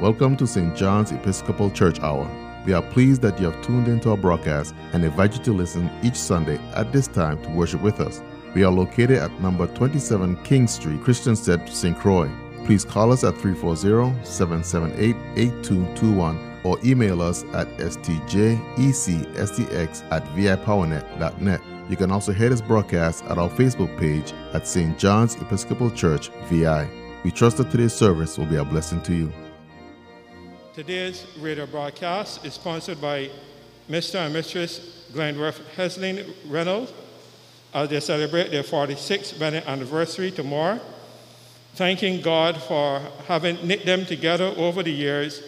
Welcome to St. John's Episcopal Church Hour. We are pleased that you have tuned into our broadcast and invite you to listen each Sunday at this time to worship with us. We are located at number 27 King Street, Christiansted, St. Croix. Please call us at 340-778-8221 or email us at stjecstx at vipowernet.net. You can also hear this broadcast at our Facebook page at St. John's Episcopal Church, VI. We trust that today's service will be a blessing to you. Today's radio broadcast is sponsored by Mr. and Mistress Glenworth Hesling Reynolds as they celebrate their 46th wedding anniversary tomorrow, thanking God for having knit them together over the years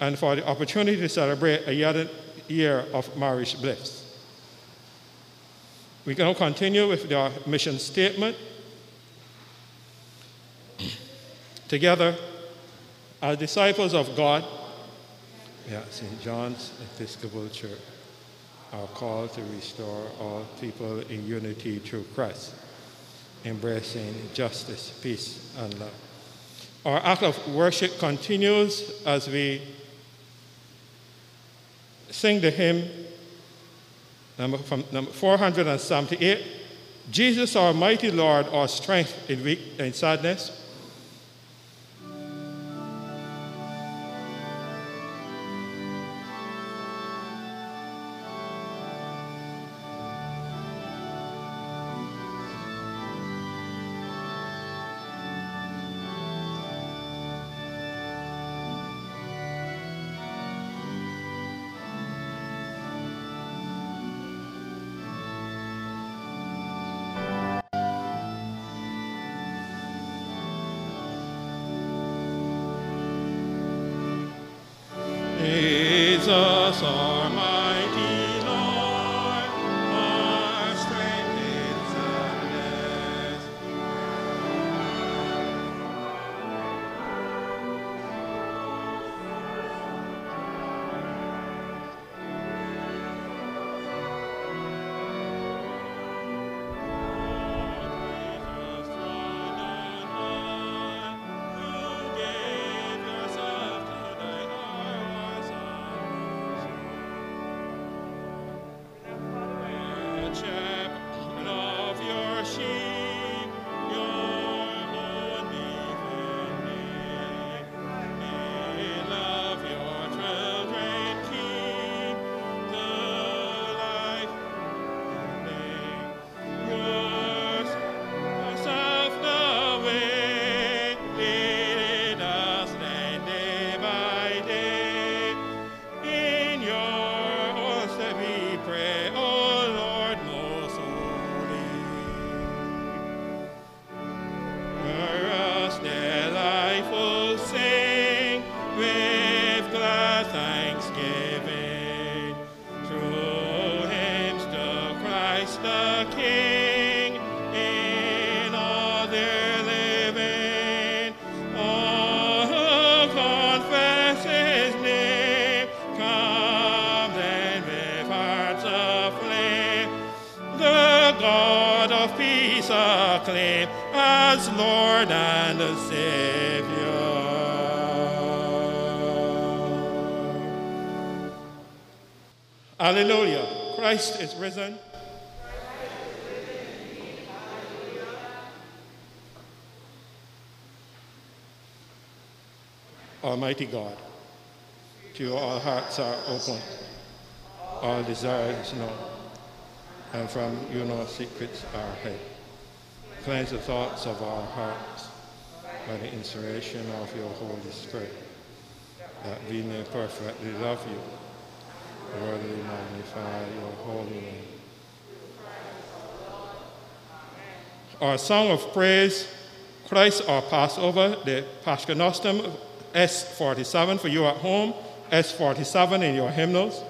and for the opportunity to celebrate a year of marriage bliss. Going to continue with the mission statement. Together, as disciples of God, yeah, St. John's Episcopal Church our call to restore all people in unity through Christ, embracing justice, peace, and love. Our act of worship continues as we sing the hymn number, from number 478 Jesus, our mighty Lord, our strength in weak and sadness. Hallelujah. Christ is risen. Almighty God, to you all hearts are open, all desires known, and from you no secrets are hid. Cleanse the thoughts of our hearts by the inspiration of your Holy Spirit, that we may perfectly love you, worthily magnify your holy name. Our song of praise, Christ our Passover, the Paschal S47 for you at home, S47 in your hymnals.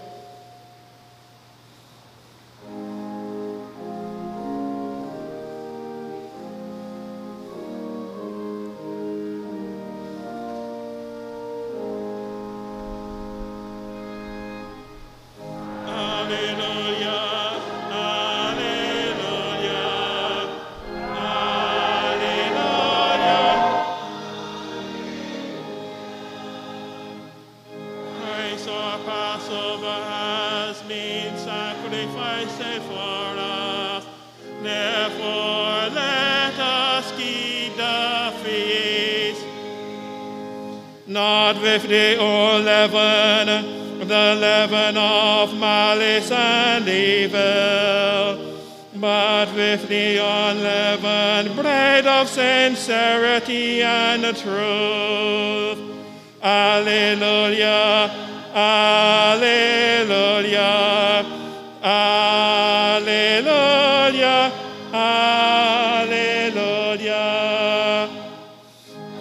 Alleluia, Alleluia.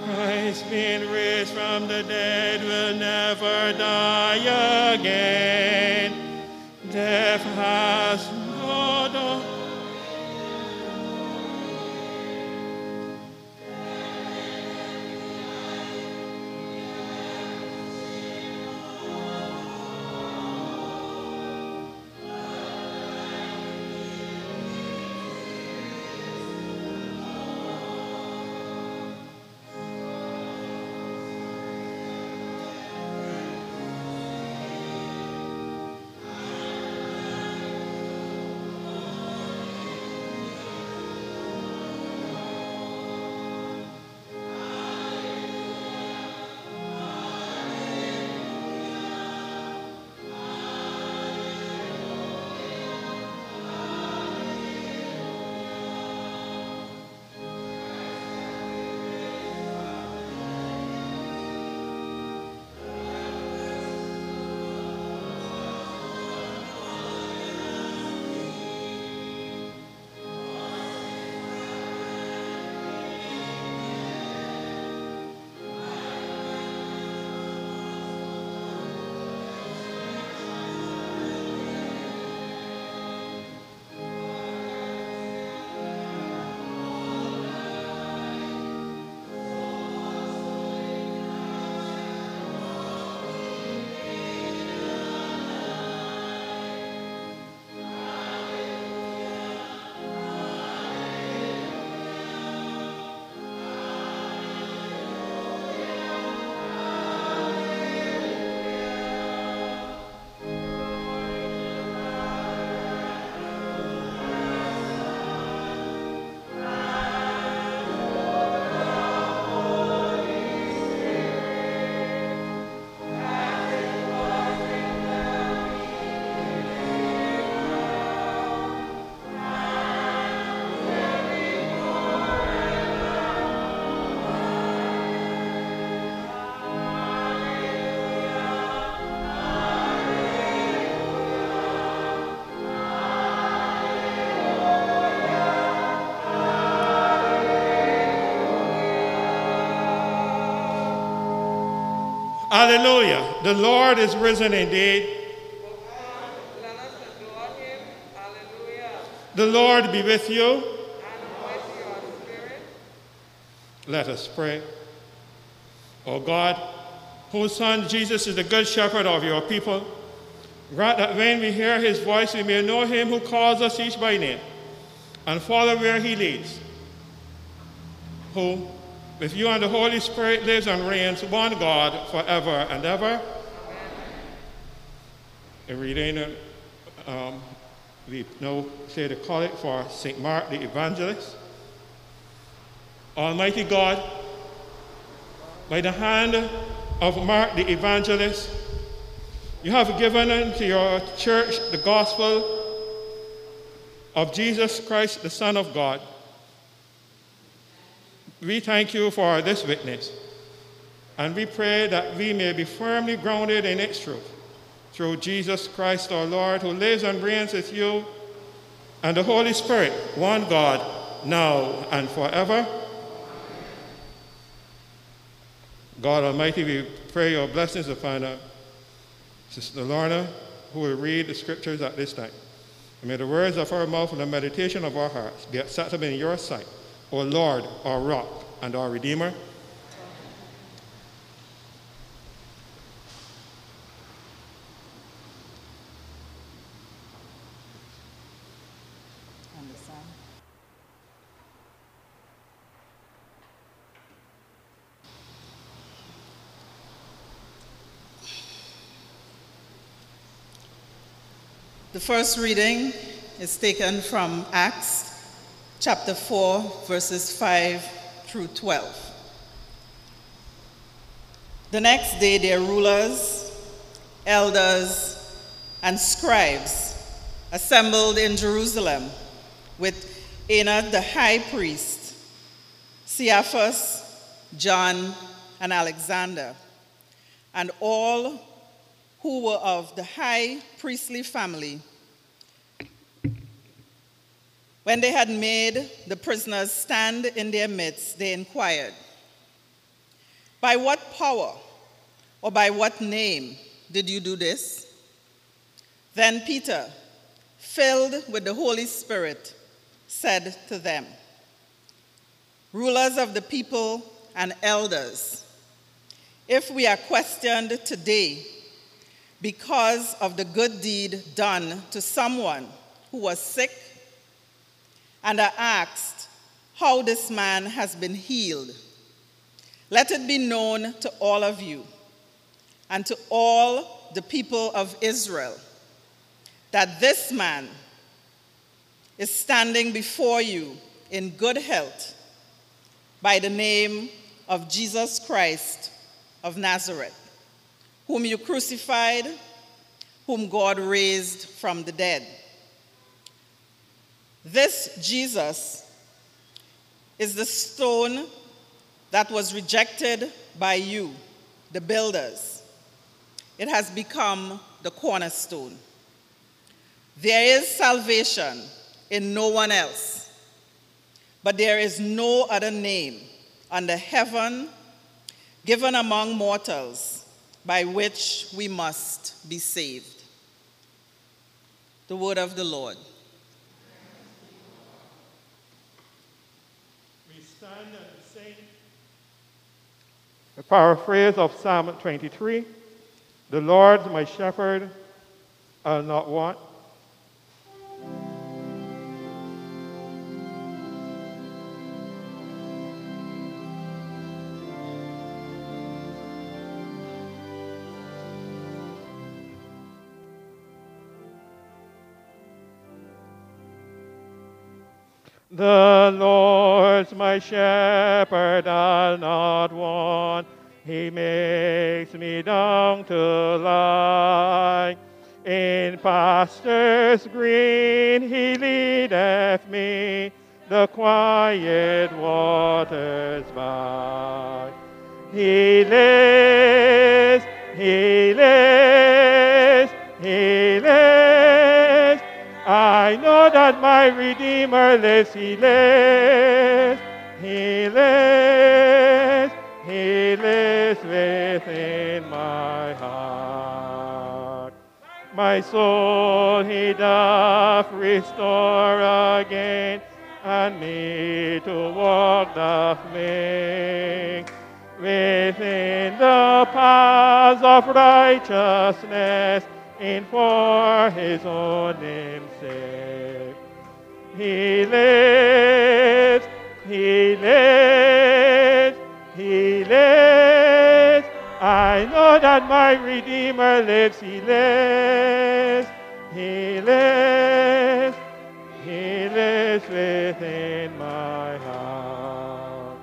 Christ being raised from the dead will never die again. Hallelujah. The Lord is risen indeed. The Lord be with you. Let us pray. O God, whose Son Jesus is the good shepherd of your people, grant that when we hear his voice, we may know him who calls us each by name and follow where he leads, who, with you and the Holy Spirit, lives and reigns one God forever and ever. A reading, um, we now say the collect for St. Mark the Evangelist. Almighty God, by the hand of Mark the Evangelist, you have given unto your church the gospel of Jesus Christ, the Son of God. We thank you for this witness, and we pray that we may be firmly grounded in its truth through Jesus Christ our Lord, who lives and reigns with you and the Holy Spirit, one God, now and forever. God Almighty, we pray your blessings upon uh, Sister Lorna, who will read the scriptures at this time. May the words of our mouth and the meditation of our hearts be acceptable in your sight, O Lord, our rock and our redeemer. The first reading is taken from Acts chapter 4, verses 5 through 12. The next day, their rulers, elders, and scribes assembled in Jerusalem with Annas the high priest, Caiaphas, John, and Alexander, and all who were of the high priestly family. When they had made the prisoners stand in their midst, they inquired, By what power or by what name did you do this? Then Peter, filled with the Holy Spirit, said to them, Rulers of the people and elders, if we are questioned today because of the good deed done to someone who was sick and are asked how this man has been healed, let it be known to all of you and to all the people of Israel that this man is standing before you in good health by the name of Jesus Christ of Nazareth, whom you crucified, whom God raised from the dead. This Jesus is the stone that was rejected by you, the builders. It has become the cornerstone. There is salvation in no one else, but there is no other name under heaven given among mortals by which we must be saved. The word of the Lord. We stand and sing a paraphrase of Psalm 23 The Lord's my shepherd, I'll not want. The Lord's my shepherd, I'll not want. He makes me down to lie. In pastures green he leadeth me, the quiet waters by. He lives, he lives, he lives. I know that my Redeemer lives, he lives, he lives, he lives within my heart. My soul he doth restore again, and me to walk doth make within the paths of righteousness in for his own name's sake. He lives, he lives, he lives. I know that my Redeemer lives, he lives, he lives, he lives within my heart.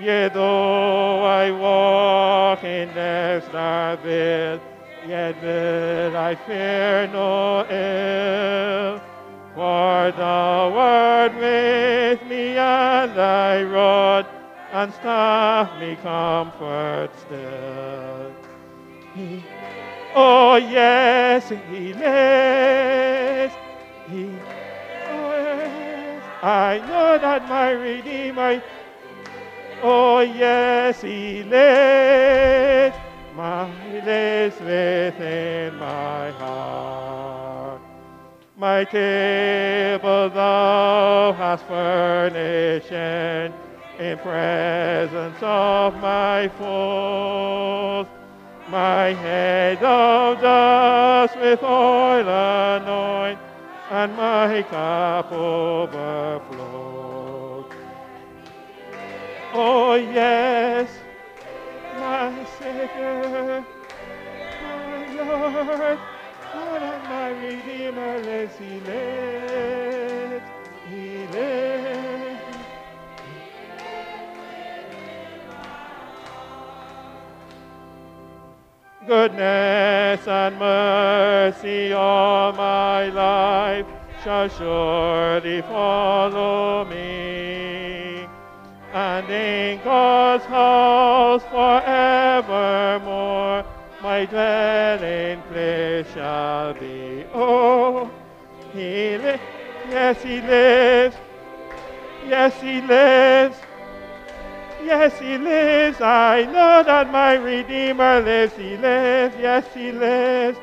Yet though I walk in death's dark yet will I fear no ill. For thou art with me, and thy rod and staff me comfort still. He, oh yes, he lives. He, oh yes, I know that my Redeemer. Oh yes, he lives. My lives within my heart. My table thou hast furnished in presence of my foes. My head thou dost with oil anoint, and my cup overflows. Oh yes, Savior, my Lord, God and my Redeemer, as he lives, he lives. Goodness and mercy all my life shall surely follow me. And in God's house forevermore my dwelling place shall be. Oh, he lives, yes, he lives, yes, he lives. Yes, he lives. I know that my Redeemer lives. He lives. Yes, he lives.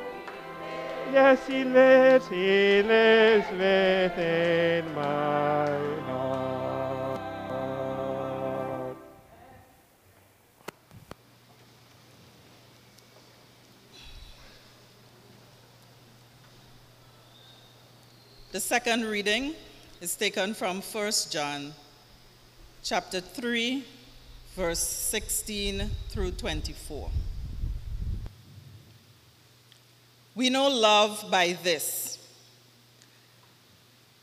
Yes, he lives. He lives within my The second reading is taken from 1 John chapter 3 verse 16 through 24. We know love by this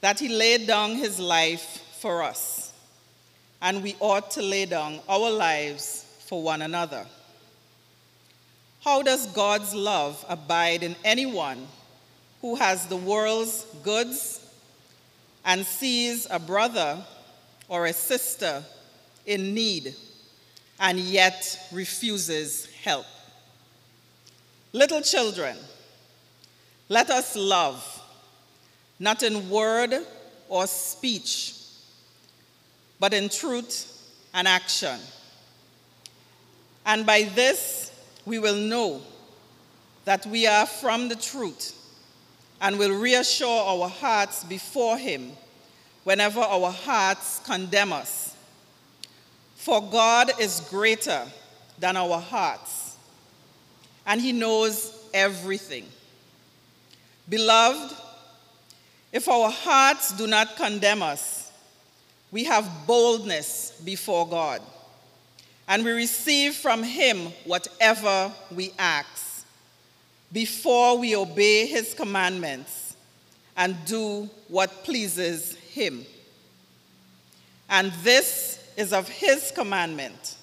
that he laid down his life for us, and we ought to lay down our lives for one another. How does God's love abide in anyone who has the world's goods and sees a brother or a sister in need and yet refuses help? Little children, let us love, not in word or speech, but in truth and action. And by this we will know that we are from the truth and will reassure our hearts before Him whenever our hearts condemn us. For God is greater than our hearts, and He knows everything. Beloved, if our hearts do not condemn us, we have boldness before God, and we receive from Him whatever we ask before we obey His commandments and do what pleases Him. And this is of His commandment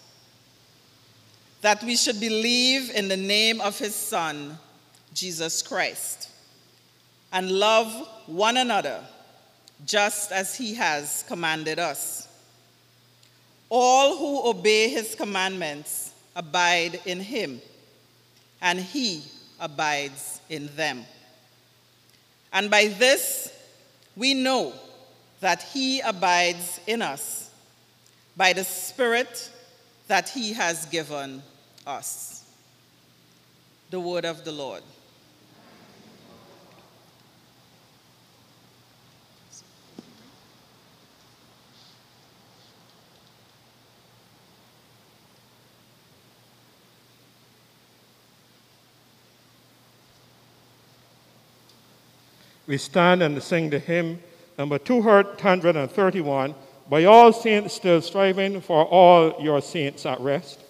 that we should believe in the name of His Son, Jesus Christ and love one another just as he has commanded us. All who obey his commandments abide in him, and he abides in them. And by this we know that he abides in us by the Spirit that he has given us. The word of the Lord. We stand and sing the hymn number 231 By all saints still striving for all your saints at rest.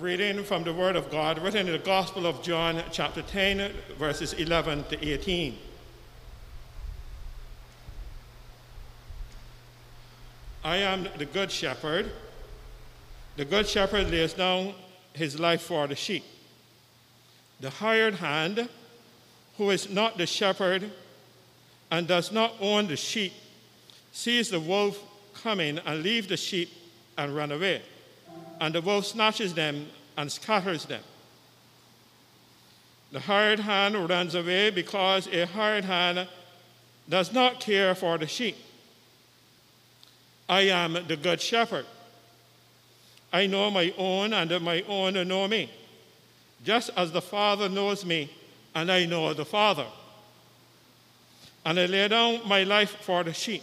Reading from the Word of God written in the Gospel of John, chapter 10, verses 11 to 18. I am the Good Shepherd. The Good Shepherd lays down his life for the sheep. The hired hand, who is not the shepherd and does not own the sheep, sees the wolf coming and leaves the sheep and run away. And the wolf snatches them and scatters them. The hired hand runs away because a hired hand does not care for the sheep. I am the good shepherd. I know my own, and my own know me, just as the Father knows me, and I know the Father. And I lay down my life for the sheep.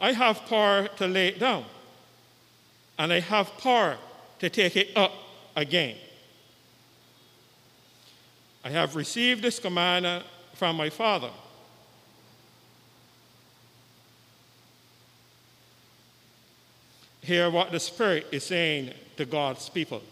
I have power to lay it down, and I have power to take it up again. I have received this command uh, from my Father. Hear what the Spirit is saying to God's people.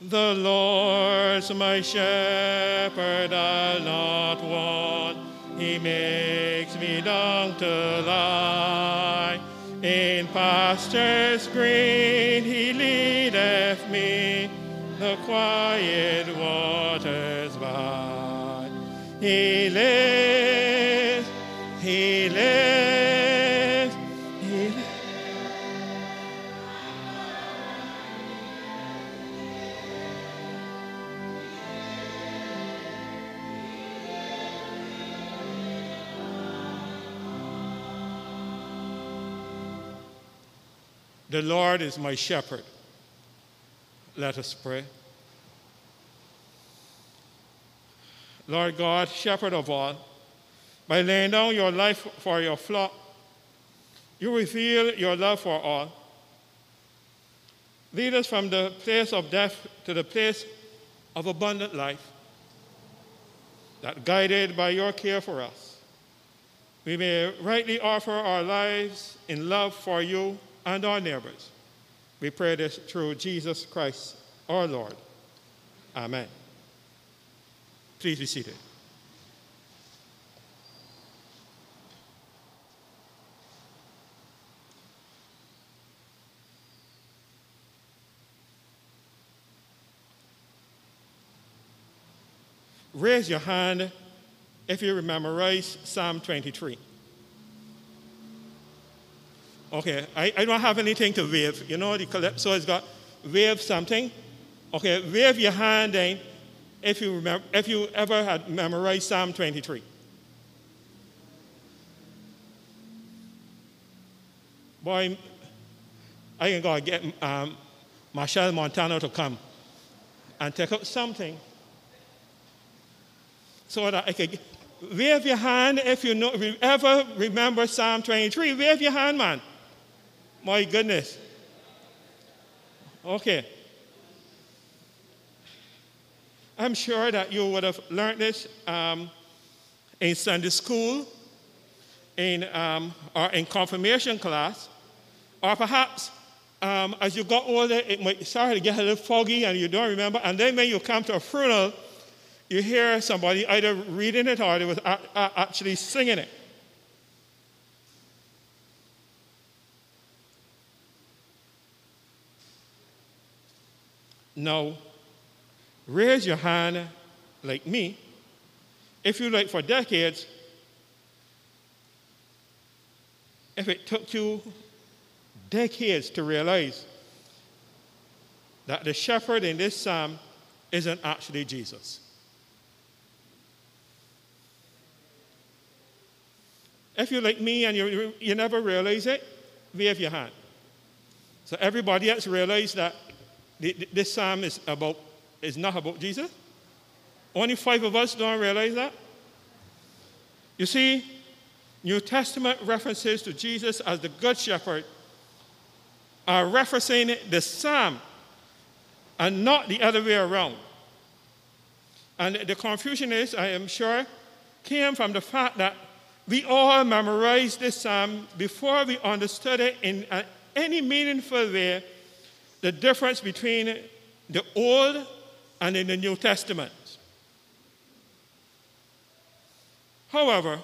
The Lord's my shepherd, I'll not want. He makes me down to lie. In pastures green he leadeth me, the quiet waters by. He lives, he lives, The Lord is my shepherd. Let us pray. Lord God, shepherd of all, by laying down your life for your flock, you reveal your love for all. Lead us from the place of death to the place of abundant life, that guided by your care for us, we may rightly offer our lives in love for you and our neighbors. We pray this through Jesus Christ, our Lord. Amen. Please be seated. Raise your hand if you remember, memorize Psalm 23. Okay, I, I don't have anything to wave. You know, the calypso has got wave something. Okay, wave your hand then if you, remember, if you ever had memorized Psalm 23. Boy, I can go get um, Marshall Montano to come and take up something so that I could wave your hand if you know, ever remember Psalm 23. Wave your hand, man. My goodness. Okay. I'm sure that you would have learned this um, in Sunday school, in, um, or in confirmation class, or perhaps um, as you got older, it might start to get a little foggy and you don't remember. And then when you come to a funeral, you hear somebody either reading it or they was actually singing it. Now, raise your hand like me if you like for decades, if it took you decades to realize that the shepherd in this psalm isn't actually Jesus. If you're like me and you, you never realize it, wave your hand. So everybody else realize that this psalm is about is not about Jesus. Only five of us don't realize that. You see, New Testament references to Jesus as the Good Shepherd are referencing the psalm and not the other way around. And the confusion is, I am sure, came from the fact that we all memorized this psalm before we understood it in uh, any meaningful way the difference between the Old and in the New Testament. However,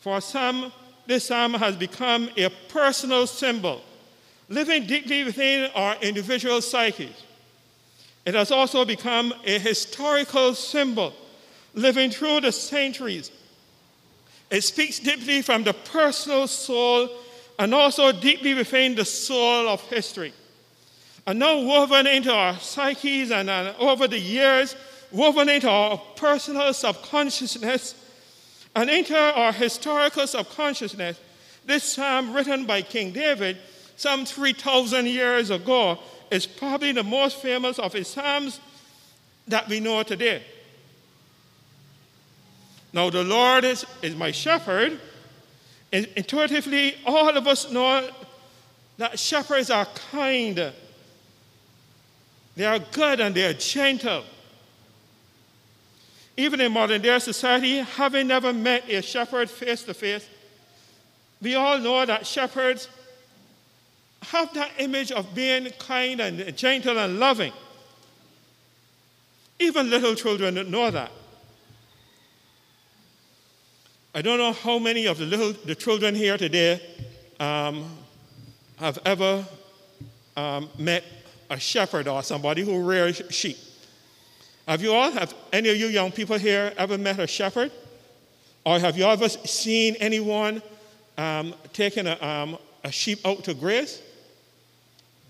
for some, this psalm has become a personal symbol, living deeply within our individual psyches. It has also become a historical symbol, living through the centuries. It speaks deeply from the personal soul and also deeply within the soul of history. And now woven into our psyches and, and over the years, woven into our personal subconsciousness and into our historical subconsciousness, this psalm written by King David some 3,000 years ago is probably the most famous of his psalms that we know today. Now, the Lord is, is my shepherd. Intuitively, all of us know that shepherds are kind, they are good, and they are gentle. Even in modern day society, having never met a shepherd face to face, we all know that shepherds have that image of being kind and gentle and loving. Even little children know that. I don't know how many of the little the children here today um, have ever um, met a shepherd or somebody who rears sheep. Have you all, have any of you young people here ever met a shepherd? Or have you ever seen anyone um, taking a, um, a sheep out to graze?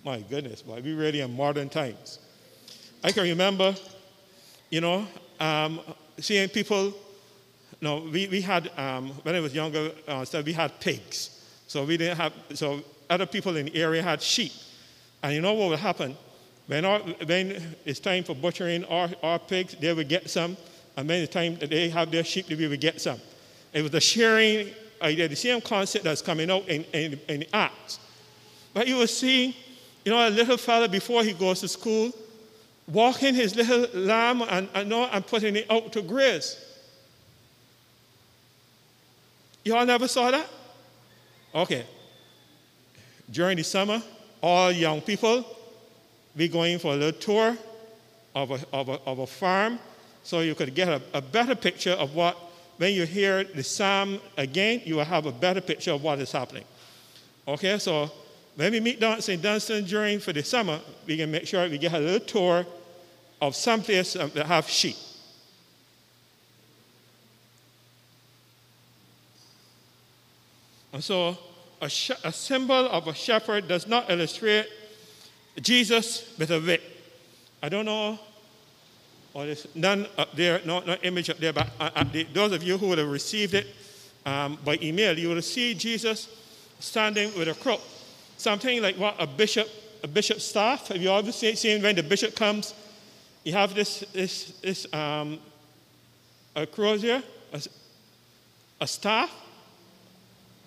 My goodness, boy, we really in modern times. I can remember, you know, um, seeing people. No, we, we had, um, when I was younger, uh, so we had pigs. So we didn't have, so other people in the area had sheep. And you know what would happen? When, our, when it's time for butchering our, our pigs, they would get some. And when it's time that they have their sheep, we would get some. It was the sharing idea, the same concept that's coming out in, in, in Acts. But you will see you know, a little fella before he goes to school, walking his little lamb and, and, and putting it out to graze. Y'all never saw that? Okay. During the summer, all young people, We're going for a little tour of a, of a, of a farm so you could get a, a better picture of what, when you hear the psalm again, you will have a better picture of what is happening. Okay, so when we meet down at St. Dunstan during for the summer, we can make sure we get a little tour of some place that have sheep. And so a, sh- a symbol of a shepherd does not illustrate Jesus with a whip. I don't know, or there's none up there, no, no image up there, but uh, the, those of you who would have received it um, by email, you will see Jesus standing with a crook something like what a bishop, a bishop staff. Have you ever seen when the bishop comes? You have this, this, this um, a crozier, a, a staff.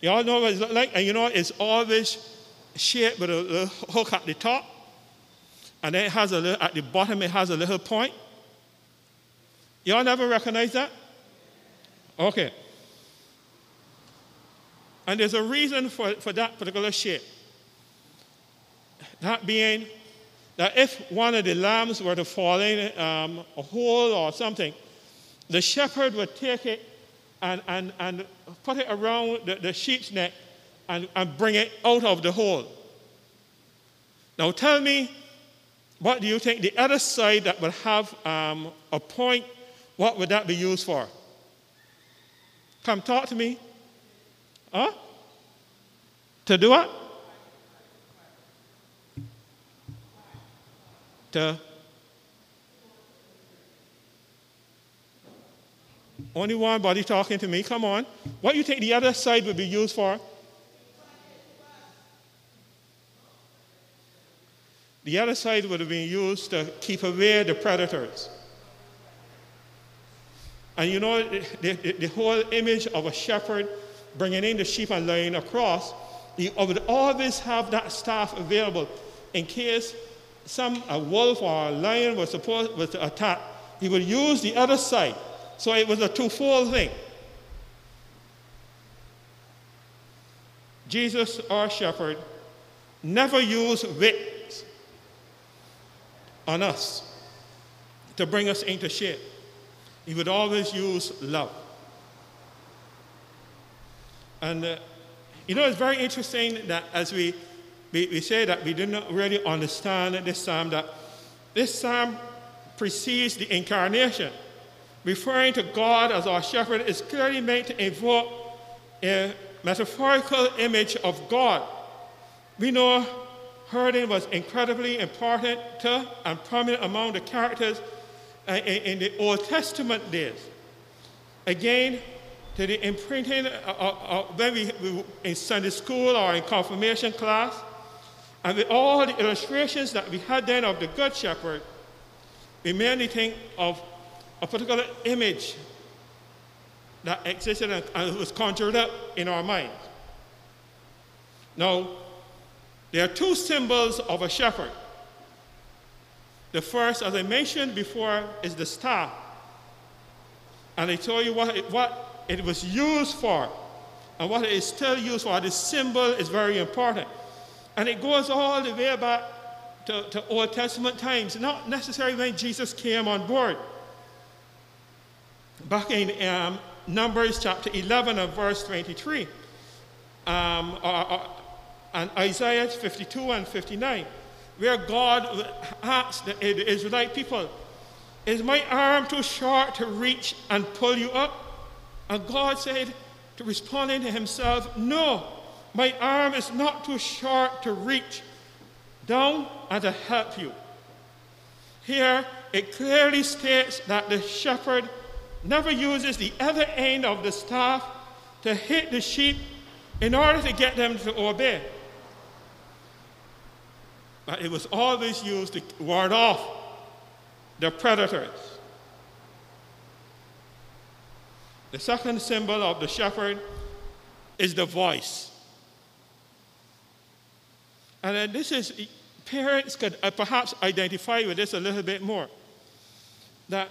You all know what it's like, and you know it's always shaped with a, a hook at the top, and then it has a little, at the bottom it has a little point. You all never recognize that? Okay. And there's a reason for, for that particular shape. That being that if one of the lambs were to fall in um, a hole or something, the shepherd would take it and, and, and put it around the, the sheep's neck and, and bring it out of the hole. Now tell me, what do you think the other side that would have um, a point, what would that be used for? Come talk to me. Huh? To do what? to Only one body talking to me. Come on. What you think the other side would be used for? The other side would have been used to keep away the predators. And you know, the, the, the whole image of a shepherd bringing in the sheep and laying across, he would always have that staff available in case some a wolf or a lion was supposed was to attack. He would use the other side. So it was a twofold thing. Jesus, our shepherd, never used whips on us to bring us into shape. He would always use love. And uh, you know, it's very interesting that as we, we, we say that we do not really understand this psalm, that this psalm precedes the incarnation. Referring to God as our shepherd is clearly meant to evoke a metaphorical image of God. We know herding was incredibly important to and prominent among the characters uh, in the Old Testament days. Again, to the imprinting uh, uh, when we, we in Sunday school or in confirmation class, and with all the illustrations that we had then of the Good Shepherd, we mainly think of a particular image that existed and, was conjured up in our mind. Now, there are two symbols of a shepherd. The first, as I mentioned before, is the staff. And I tell you what it, what it was used for and what it is still used for. The symbol is very important. And it goes all the way back to, to Old Testament times, not necessarily when Jesus came on board. Back in um, Numbers chapter 11 and verse 23, um, or, or, and Isaiah 52 and 59 where God asked the Israelite people, Is my arm too short to reach and pull you up? And God said, to responding to himself, No, my arm is not too short to reach down and to help you. Here, it clearly states that the shepherd never uses the other end of the staff to hit the sheep in order to get them to obey but it was always used to ward off the predators. The second symbol of the shepherd is the voice. And then this is, parents could uh, perhaps identify with this a little bit more. That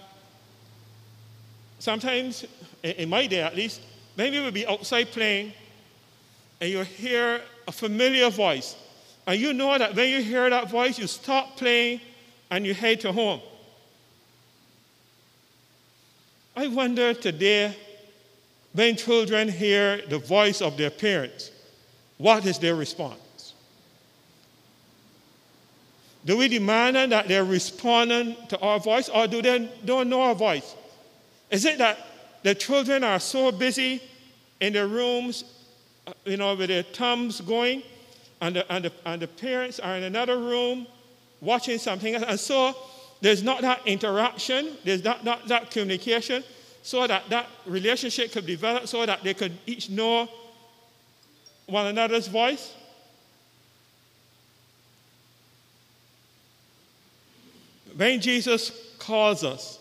sometimes, in my day at least, maybe we'll be outside playing and you'll hear a familiar voice and you know that when you hear that voice, you stop playing and you head to home. I wonder today, when children hear the voice of their parents, what is their response? Do we demand that they're responding to our voice, or do they don't know our voice? Is it that the children are so busy in their rooms, uh, you know, with their thumbs going, and the, and, the, and the parents are in another room watching something. And so there's not that interaction, there's not, not that communication, so that that relationship could develop, so that they could each know one another's voice. When Jesus calls us,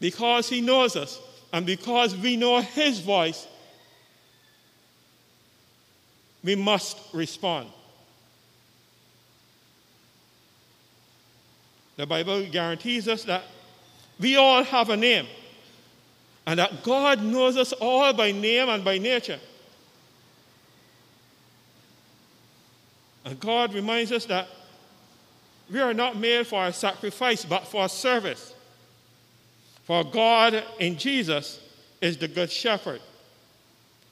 because he knows us, and because we know his voice, we must respond. The Bible guarantees us that we all have a name and that God knows us all by name and by nature. And God reminds us that we are not made for a sacrifice, but for service. For God in Jesus is the Good Shepherd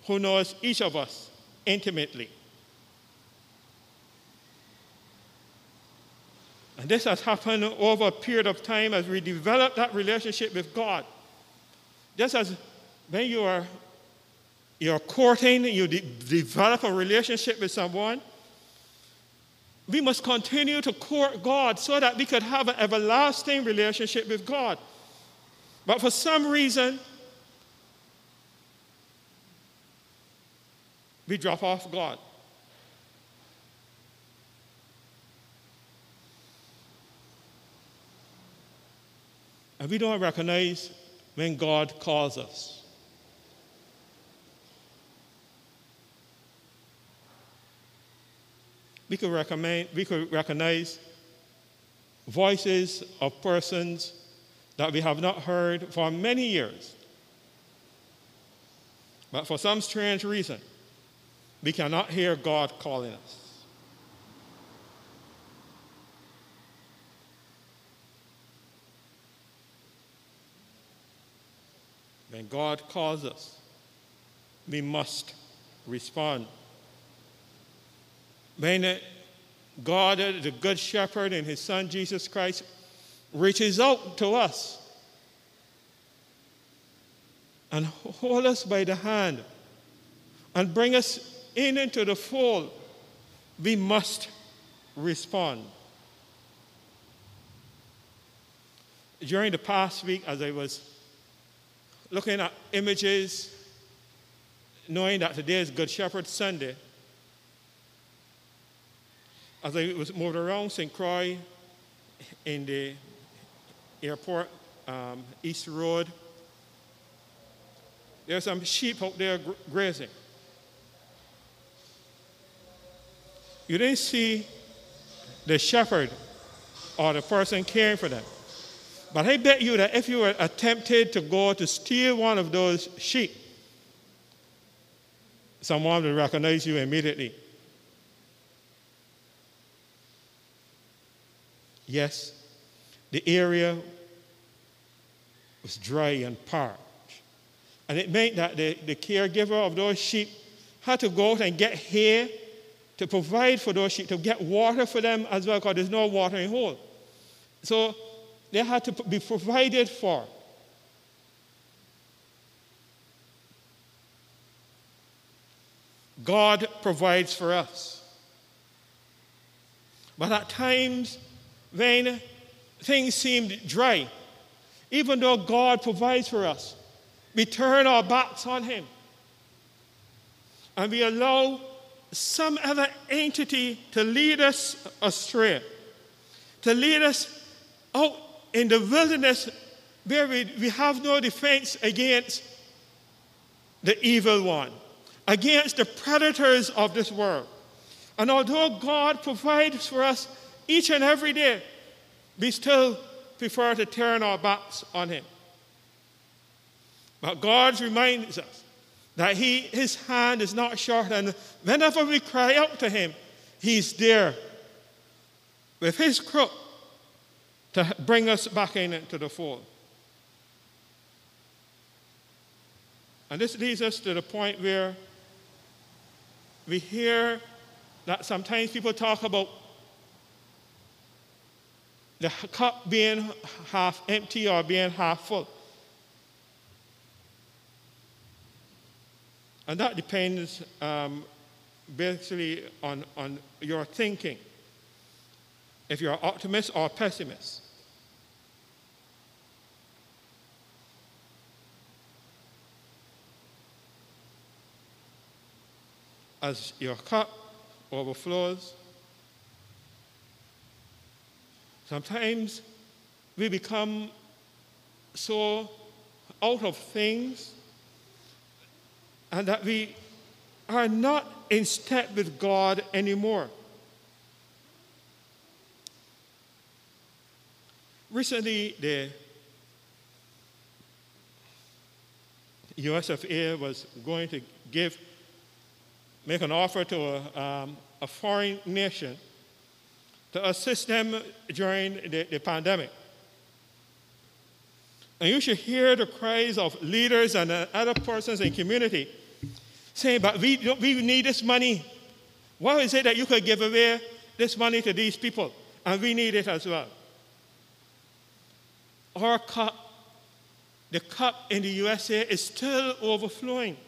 who knows each of us intimately. And this has happened over a period of time as we develop that relationship with God. Just as when you are you're courting, you de- develop a relationship with someone, we must continue to court God so that we could have an everlasting relationship with God. But for some reason, we drop off God. And we don't recognize when God calls us. We could, recommend, we could recognize voices of persons that we have not heard for many years. But for some strange reason, we cannot hear God calling us. When God calls us, we must respond. When God, the Good Shepherd, and His Son Jesus Christ reaches out to us and hold us by the hand and bring us in into the fold, we must respond. During the past week, as I was looking at images, knowing that today is Good Shepherd Sunday, as I was moving around St. Croix in the airport, um, East Road, there are some sheep out there grazing. You didn't see the shepherd or the person caring for them. But I bet you that if you were attempted to go to steal one of those sheep, someone would recognize you immediately. Yes, the area was dry and parched. And it meant that the, the caregiver of those sheep had to go out and get hay to provide for those sheep, to get water for them as well, because there's no watering hole. So they had to be provided for. God provides for us. But at times, when things seemed dry, even though God provides for us, we turn our backs on Him and we allow some other entity to lead us astray, to lead us out in the wilderness where we, we have no defense against the evil one, against the predators of this world. And although God provides for us each and every day, we still prefer to turn our backs on Him. But God reminds us that he, his hand is not short, and whenever we cry out to him, he's there with his crook to bring us back into the fold. And this leads us to the point where we hear that sometimes people talk about the cup being half empty or being half full. And that depends um, basically on, on your thinking. If you're an optimist or pessimist. As your cup overflows, sometimes we become so out of things and that we are not in step with God anymore. Recently, the USFA was going to give, make an offer to a, um, a foreign nation to assist them during the, the pandemic. And you should hear the cries of leaders and uh, other persons in community saying, but we, we need this money. Why is it that you could give away this money to these people? And we need it as well. Our cup, the cup in the USA, is still overflowing.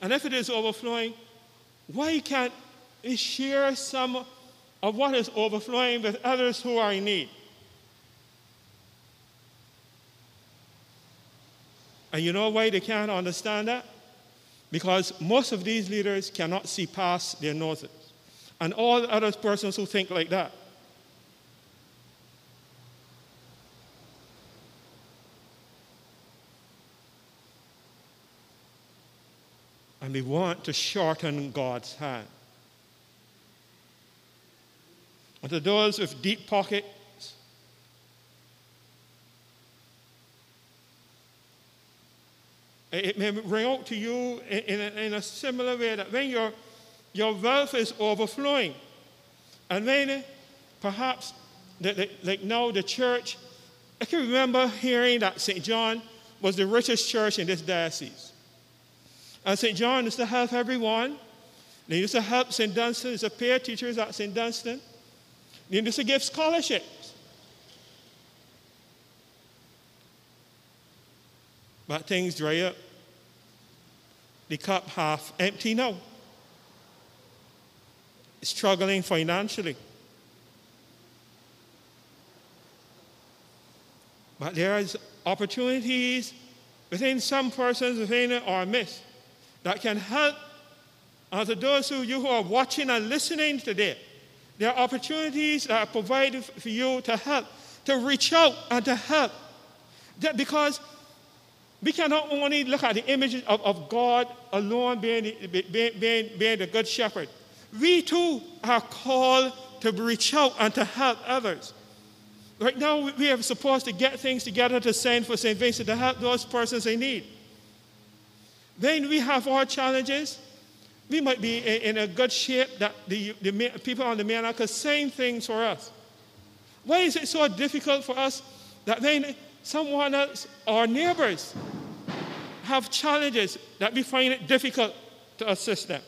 And if it is overflowing, why can't we share some of what is overflowing with others who are in need? And you know why they can't understand that? because most of these leaders cannot see past their noses. And all the other persons who think like that. And we want to shorten God's hand. And to those with deep pockets, it may ring out to you in a, in a similar way that when your, your wealth is overflowing, and when perhaps, like now, the church, I can remember hearing that St. John was the richest church in this diocese. And St. John used to help everyone. They used to help St. Dunstan, used to pay teachers at St. Dunstan. They used to give scholarships. But things dry up. The cup half empty now. Struggling financially. But there is opportunities within some persons within our midst that can help uh, to those of you who are watching and listening today. There are opportunities that are provided for you to help, to reach out and to help. That because we cannot only look at the image of, of God alone being the, being, being, being the good shepherd. We too are called to reach out and to help others. Right now, we are supposed to get things together to send for St. Vincent to help those persons in need. Then we have our challenges. We might be in a good shape that the, the people on the main are saying things for us. Why is it so difficult for us that when someone else, our neighbors, have challenges that we find it difficult to assist them?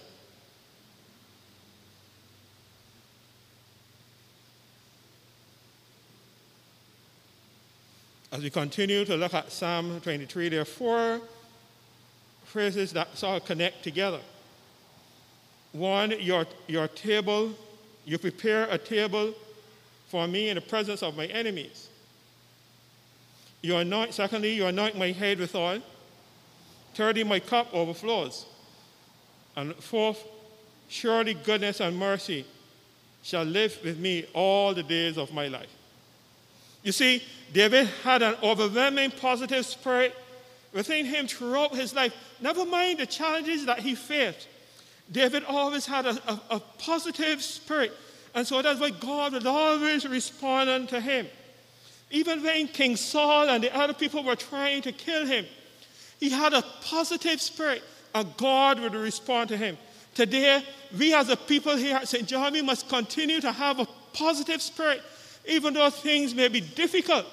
As we continue to look at Psalm 23, there are four phrases that sort of connect together. One, your, your table, you prepare a table for me in the presence of my enemies. You anoint, secondly, you anoint my head with oil. Thirdly, my cup overflows. And fourth, surely goodness and mercy shall live with me all the days of my life. You see, David had an overwhelming positive spirit within him throughout his life. Never mind the challenges that he faced. David always had a, a, a positive spirit. And so that's why God would always respond unto him. Even when King Saul and the other people were trying to kill him, he had a positive spirit, and God would respond to him. Today, we as a people here at St. John, we must continue to have a positive spirit, even though things may be difficult.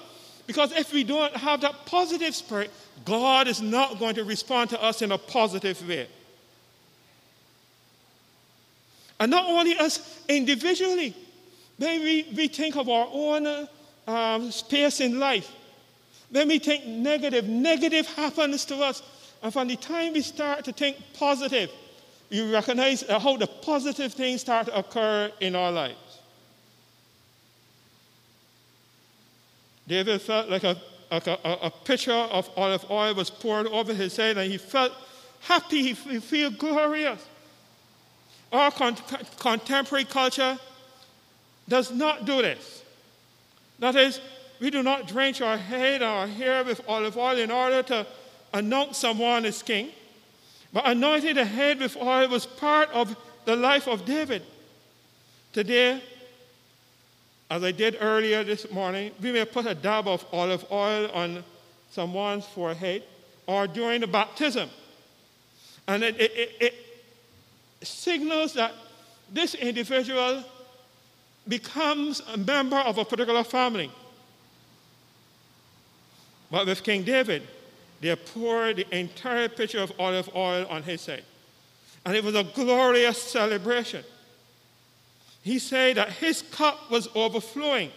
Because if we don't have that positive spirit, God is not going to respond to us in a positive way. And not only us individually, when we, we think of our own uh, space in life, when we think negative, negative happens to us. And from the time we start to think positive, you recognize how the positive things start to occur in our lives. David felt like a, a, a, pitcher of olive oil was poured over his head, and he felt happy, he felt glorious. Our con- contemporary culture does not do this. That is, we do not drench our head or our hair with olive oil in order to anoint someone as king. But anointing the head with oil was part of the life of David. Today, as I did earlier this morning, we may put a dab of olive oil on someone's forehead or during the baptism. And it, it, it, it signals that this individual becomes a member of a particular family. But with King David, they poured the entire pitcher of olive oil on his head. And it was a glorious celebration. He said that his cup was overflowing.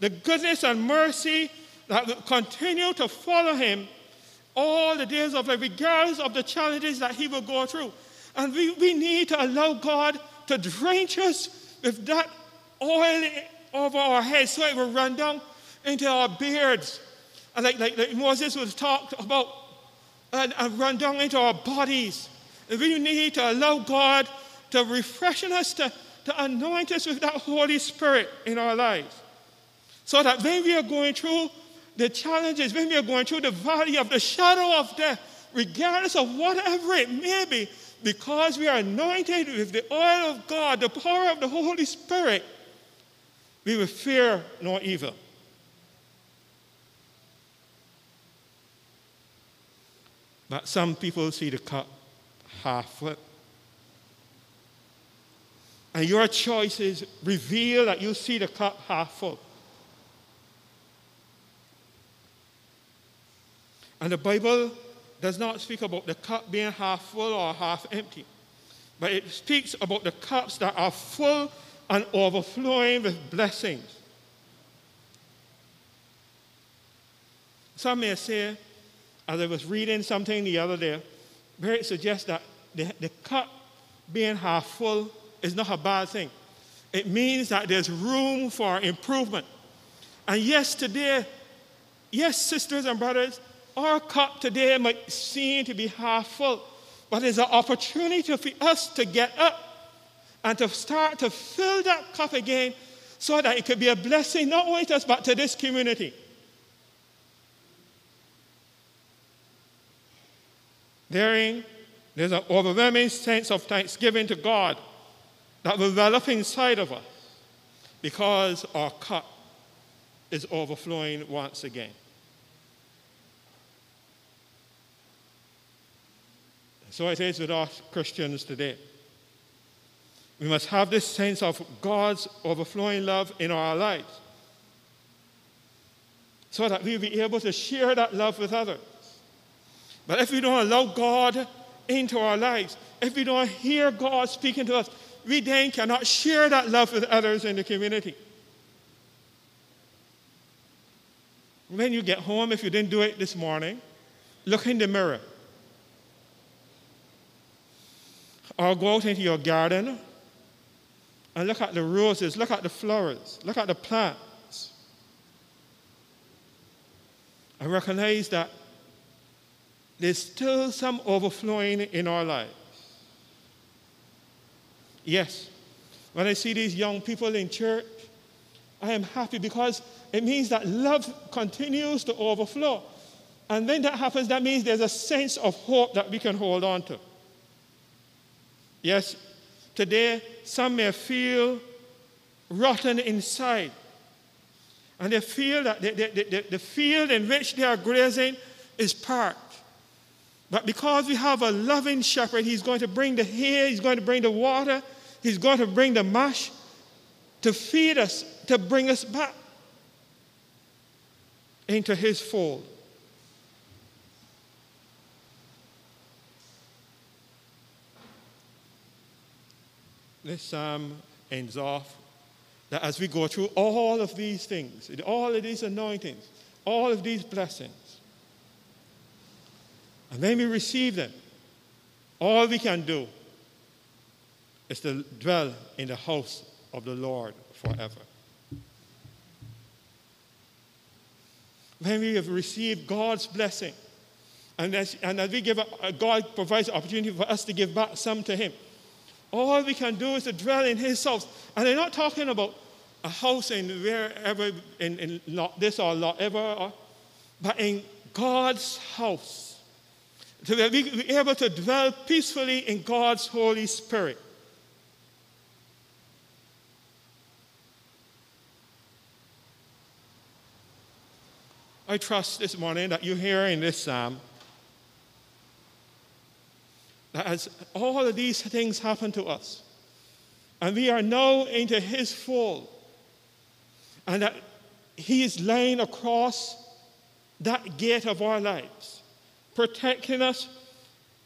The goodness and mercy that would continue to follow him all the days of life, regardless of the challenges that he will go through. And we, we need to allow God to drench us with that oil over our heads so it will run down into our beards. And like, like, like Moses was talked about, and, and run down into our bodies And We need to allow God to refreshen us, to, to anoint us with that Holy Spirit in our lives. So that when we are going through the challenges, when we are going through the valley of the shadow of death, regardless of whatever it may be, because we are anointed with the oil of God, the power of the Holy Spirit, we will fear no evil. But some people see the cup half full. And your choices reveal that you see the cup half full. And the Bible does not speak about the cup being half full or half empty, but it speaks about the cups that are full and overflowing with blessings. Some may say, as I was reading something the other day, where it suggests that the, the cup being half full is not a bad thing. It means that there's room for improvement. And yes, today, yes, sisters and brothers, our cup today might seem to be half full, but there's an opportunity for us to get up and to start to fill that cup again so that it could be a blessing not only to us but to this community. Therein, there's an overwhelming sense of thanksgiving to God that will develop inside of us because our cup is overflowing once again. So it is with us Christians today. We must have this sense of God's overflowing love in our lives so that we'll be able to share that love with others. But if we don't allow God into our lives, if we don't hear God speaking to us, we then cannot share that love with others in the community. When you get home, if you didn't do it this morning, look in the mirror. Or go out into your garden and look at the roses, look at the flowers, look at the plants. And recognize that there's still some overflowing in our lives. Yes, when I see these young people in church, I am happy because it means that love continues to overflow. And when that happens, that means there's a sense of hope that we can hold on to. Yes, today some may feel rotten inside. And they feel that the, the, field in which they are grazing is parked. But because we have a loving shepherd, he's going to bring the hay, he's going to bring the water, he's going to bring the mash to feed us, to bring us back into his fold. This psalm ends off that as we go through all of these things, all of these anointings, all of these blessings, and then we receive them, all we can do is to dwell in the house of the Lord forever. When we have received God's blessing, and as, and as we give, a, God provides opportunity for us to give back some to Him. All we can do is to dwell in his house. And they're not talking about a house in wherever, in, in lot this or lot ever, or, but in God's house. To be able to dwell peacefully in God's Holy Spirit. I trust this morning that you hear in this psalm that as all of these things happen to us, and we are now into his fold, and that he is laying across that gate of our lives, protecting us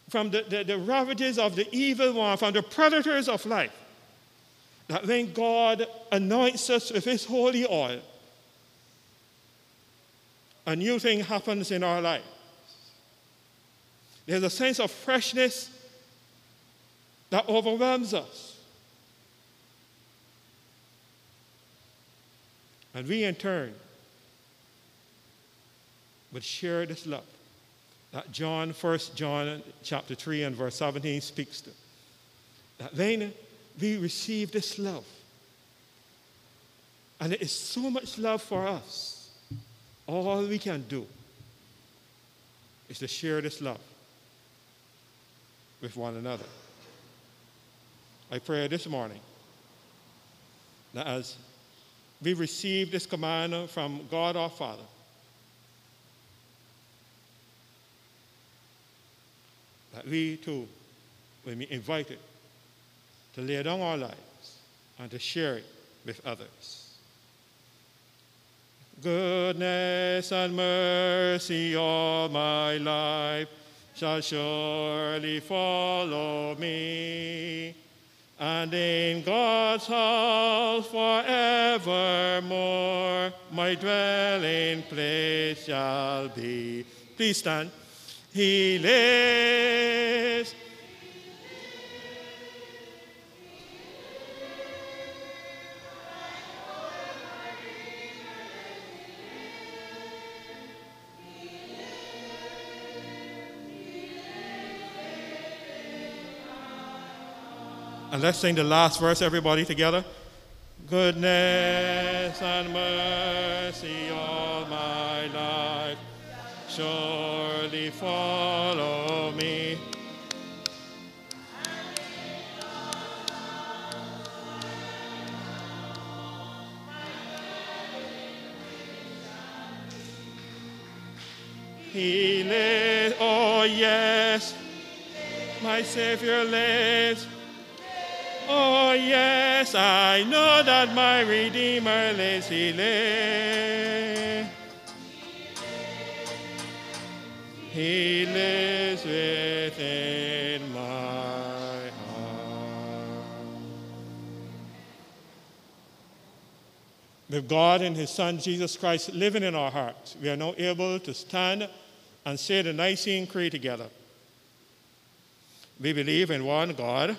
from the, the, the ravages of the evil one, from the predators of life. That when God anoints us with his holy oil, a new thing happens in our life. There's a sense of freshness that overwhelms us. And we, in turn, would share this love that John, 1 John chapter 3 and verse 17 speaks to. That then we receive this love. And it is so much love for us. All we can do is to share this love with one another. I prayer this morning Now, as we receive this command from God our Father, that we too will be invited to lay down our lives and to share it with others. Goodness and mercy all my life shall surely follow me, and in God's house forevermore my dwelling place shall be. Please stand. He lives. And let's sing the last verse, everybody together. Goodness and mercy all my life surely follow me. He lives, oh yes, my Savior lives. Oh, yes, I know that my Redeemer lives, he lives. He lives within my heart. With God and his Son Jesus Christ living in our hearts, we are now able to stand and say the Nicene Creed together. We believe in one God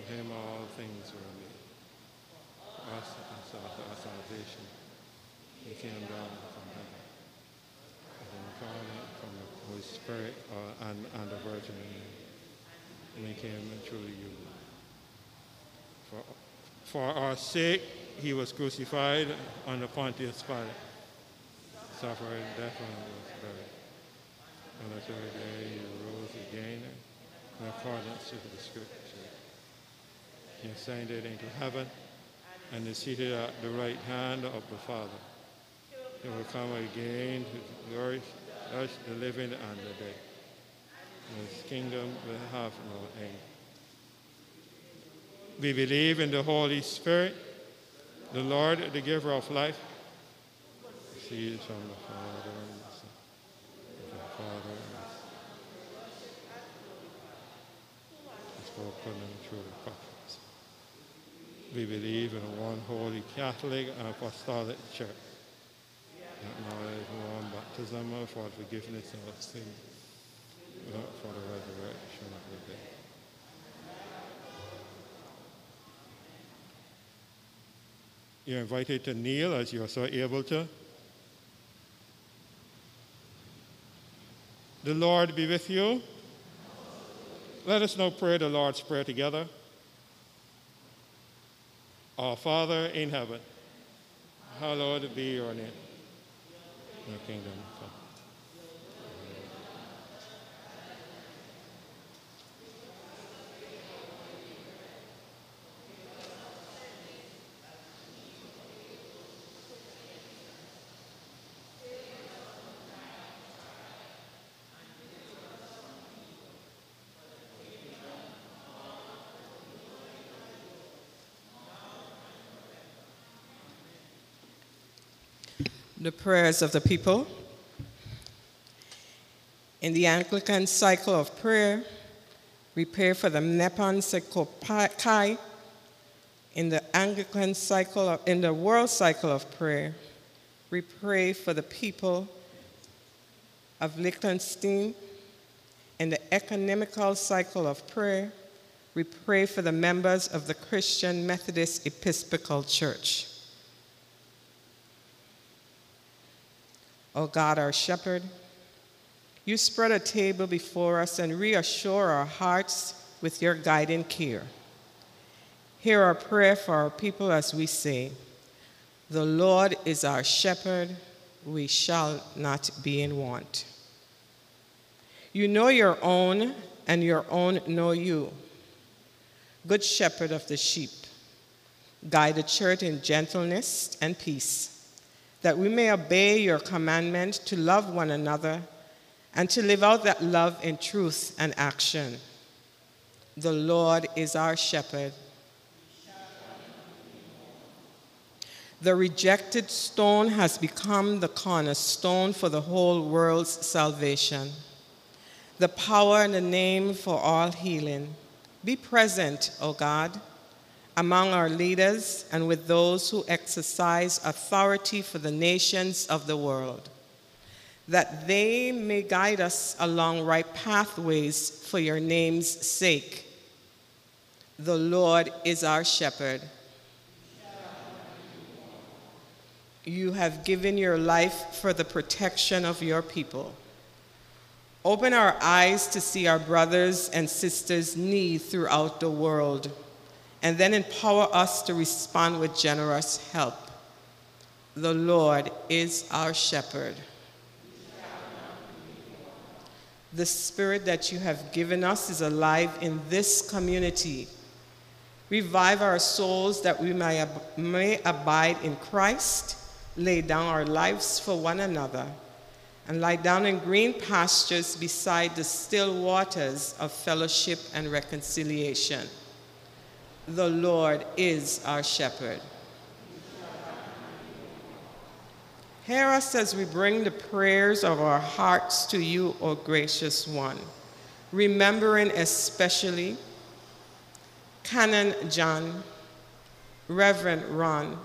Him all things were made. For us and for our salvation, he came down from heaven. As incarnate from the Holy Spirit uh, and, and the Virgin Mary. And he came truly human. For, for our sake, he was crucified under Pontius Pilate, suffered death and was buried. On the third day, he rose again in accordance with the Scripture. He ascended into heaven and is seated at the right hand of the Father. He will come again to judge the living and the dead. And his kingdom will have no end. We believe in the Holy Spirit, the Lord, the giver of life. Proceeds from the Father and the Son. The Father is spoken through the prophets. We believe in one holy Catholic and Apostolic Church. Acknowledge one baptism for the forgiveness of sin, for the resurrection of the dead. You're invited to kneel as you are so able to. The Lord be with you. Let us now pray the Lord's Prayer together. Our Father in heaven, hallowed be your name. Your kingdom come. The prayers of the people. In the Anglican cycle of prayer, we pray for the Nippon Sei Ko Kai. In the Anglican cycle, of, in the world cycle of prayer, we pray for the people of Liechtenstein. In the ecumenical cycle of prayer, we pray for the members of the Christian Methodist Episcopal Church. O God, our shepherd, you spread a table before us and reassure our hearts with your guiding care. Hear our prayer for our people as we say, The Lord is our shepherd, we shall not be in want. You know your own, and your own know you. Good shepherd of the sheep, guide the church in gentleness and peace, that we may obey your commandment to love one another and to live out that love in truth and action. The Lord is our shepherd. The rejected stone has become the cornerstone for the whole world's salvation. The power and the name for all healing. Be present, O God, among our leaders and with those who exercise authority for the nations of the world that they may guide us along right pathways for your name's sake. The Lord is our shepherd. You have given your life for the protection of your people. Open our eyes to see our brothers and sisters' need throughout the world, and then empower us to respond with generous help. The Lord is our shepherd. The spirit that you have given us is alive in this community. Revive our souls that we may, ab- may abide in Christ, lay down our lives for one another, and lie down in green pastures beside the still waters of fellowship and reconciliation. The Lord is our shepherd. Hear us as we bring the prayers of our hearts to you, O gracious one, remembering especially Canon John, Reverend Ron,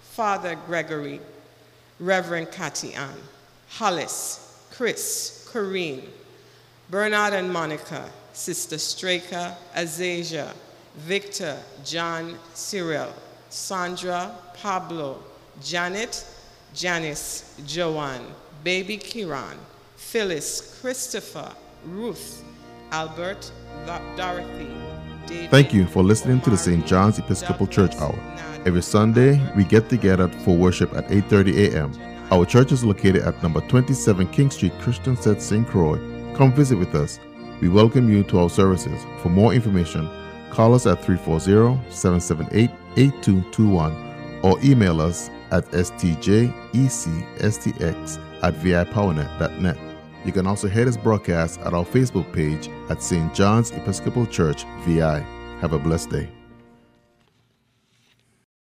Father Gregory, Reverend Cathy Ann, Hollis, Chris, Corrine, Bernard and Monica, Sister Straker, Azasia, Victor, John, Cyril, Sandra, Pablo, Janet, Janice, Joanne, baby Kiran, Phyllis, Christopher, Ruth, Albert, Dorothy, David. Thank you for listening to the St. John's Episcopal Church Hour. Every Sunday, we get together for worship at 8:30 a.m. Our church is located at number 27 King Street, Christiansted, St. Croix. Come visit with us. We welcome you to our services. For more information, call us at 340-778-8221 or email us at stjecstx at vipowernet.net. You can also hear this broadcast at our Facebook page at St. John's Episcopal Church, VI. Have a blessed day.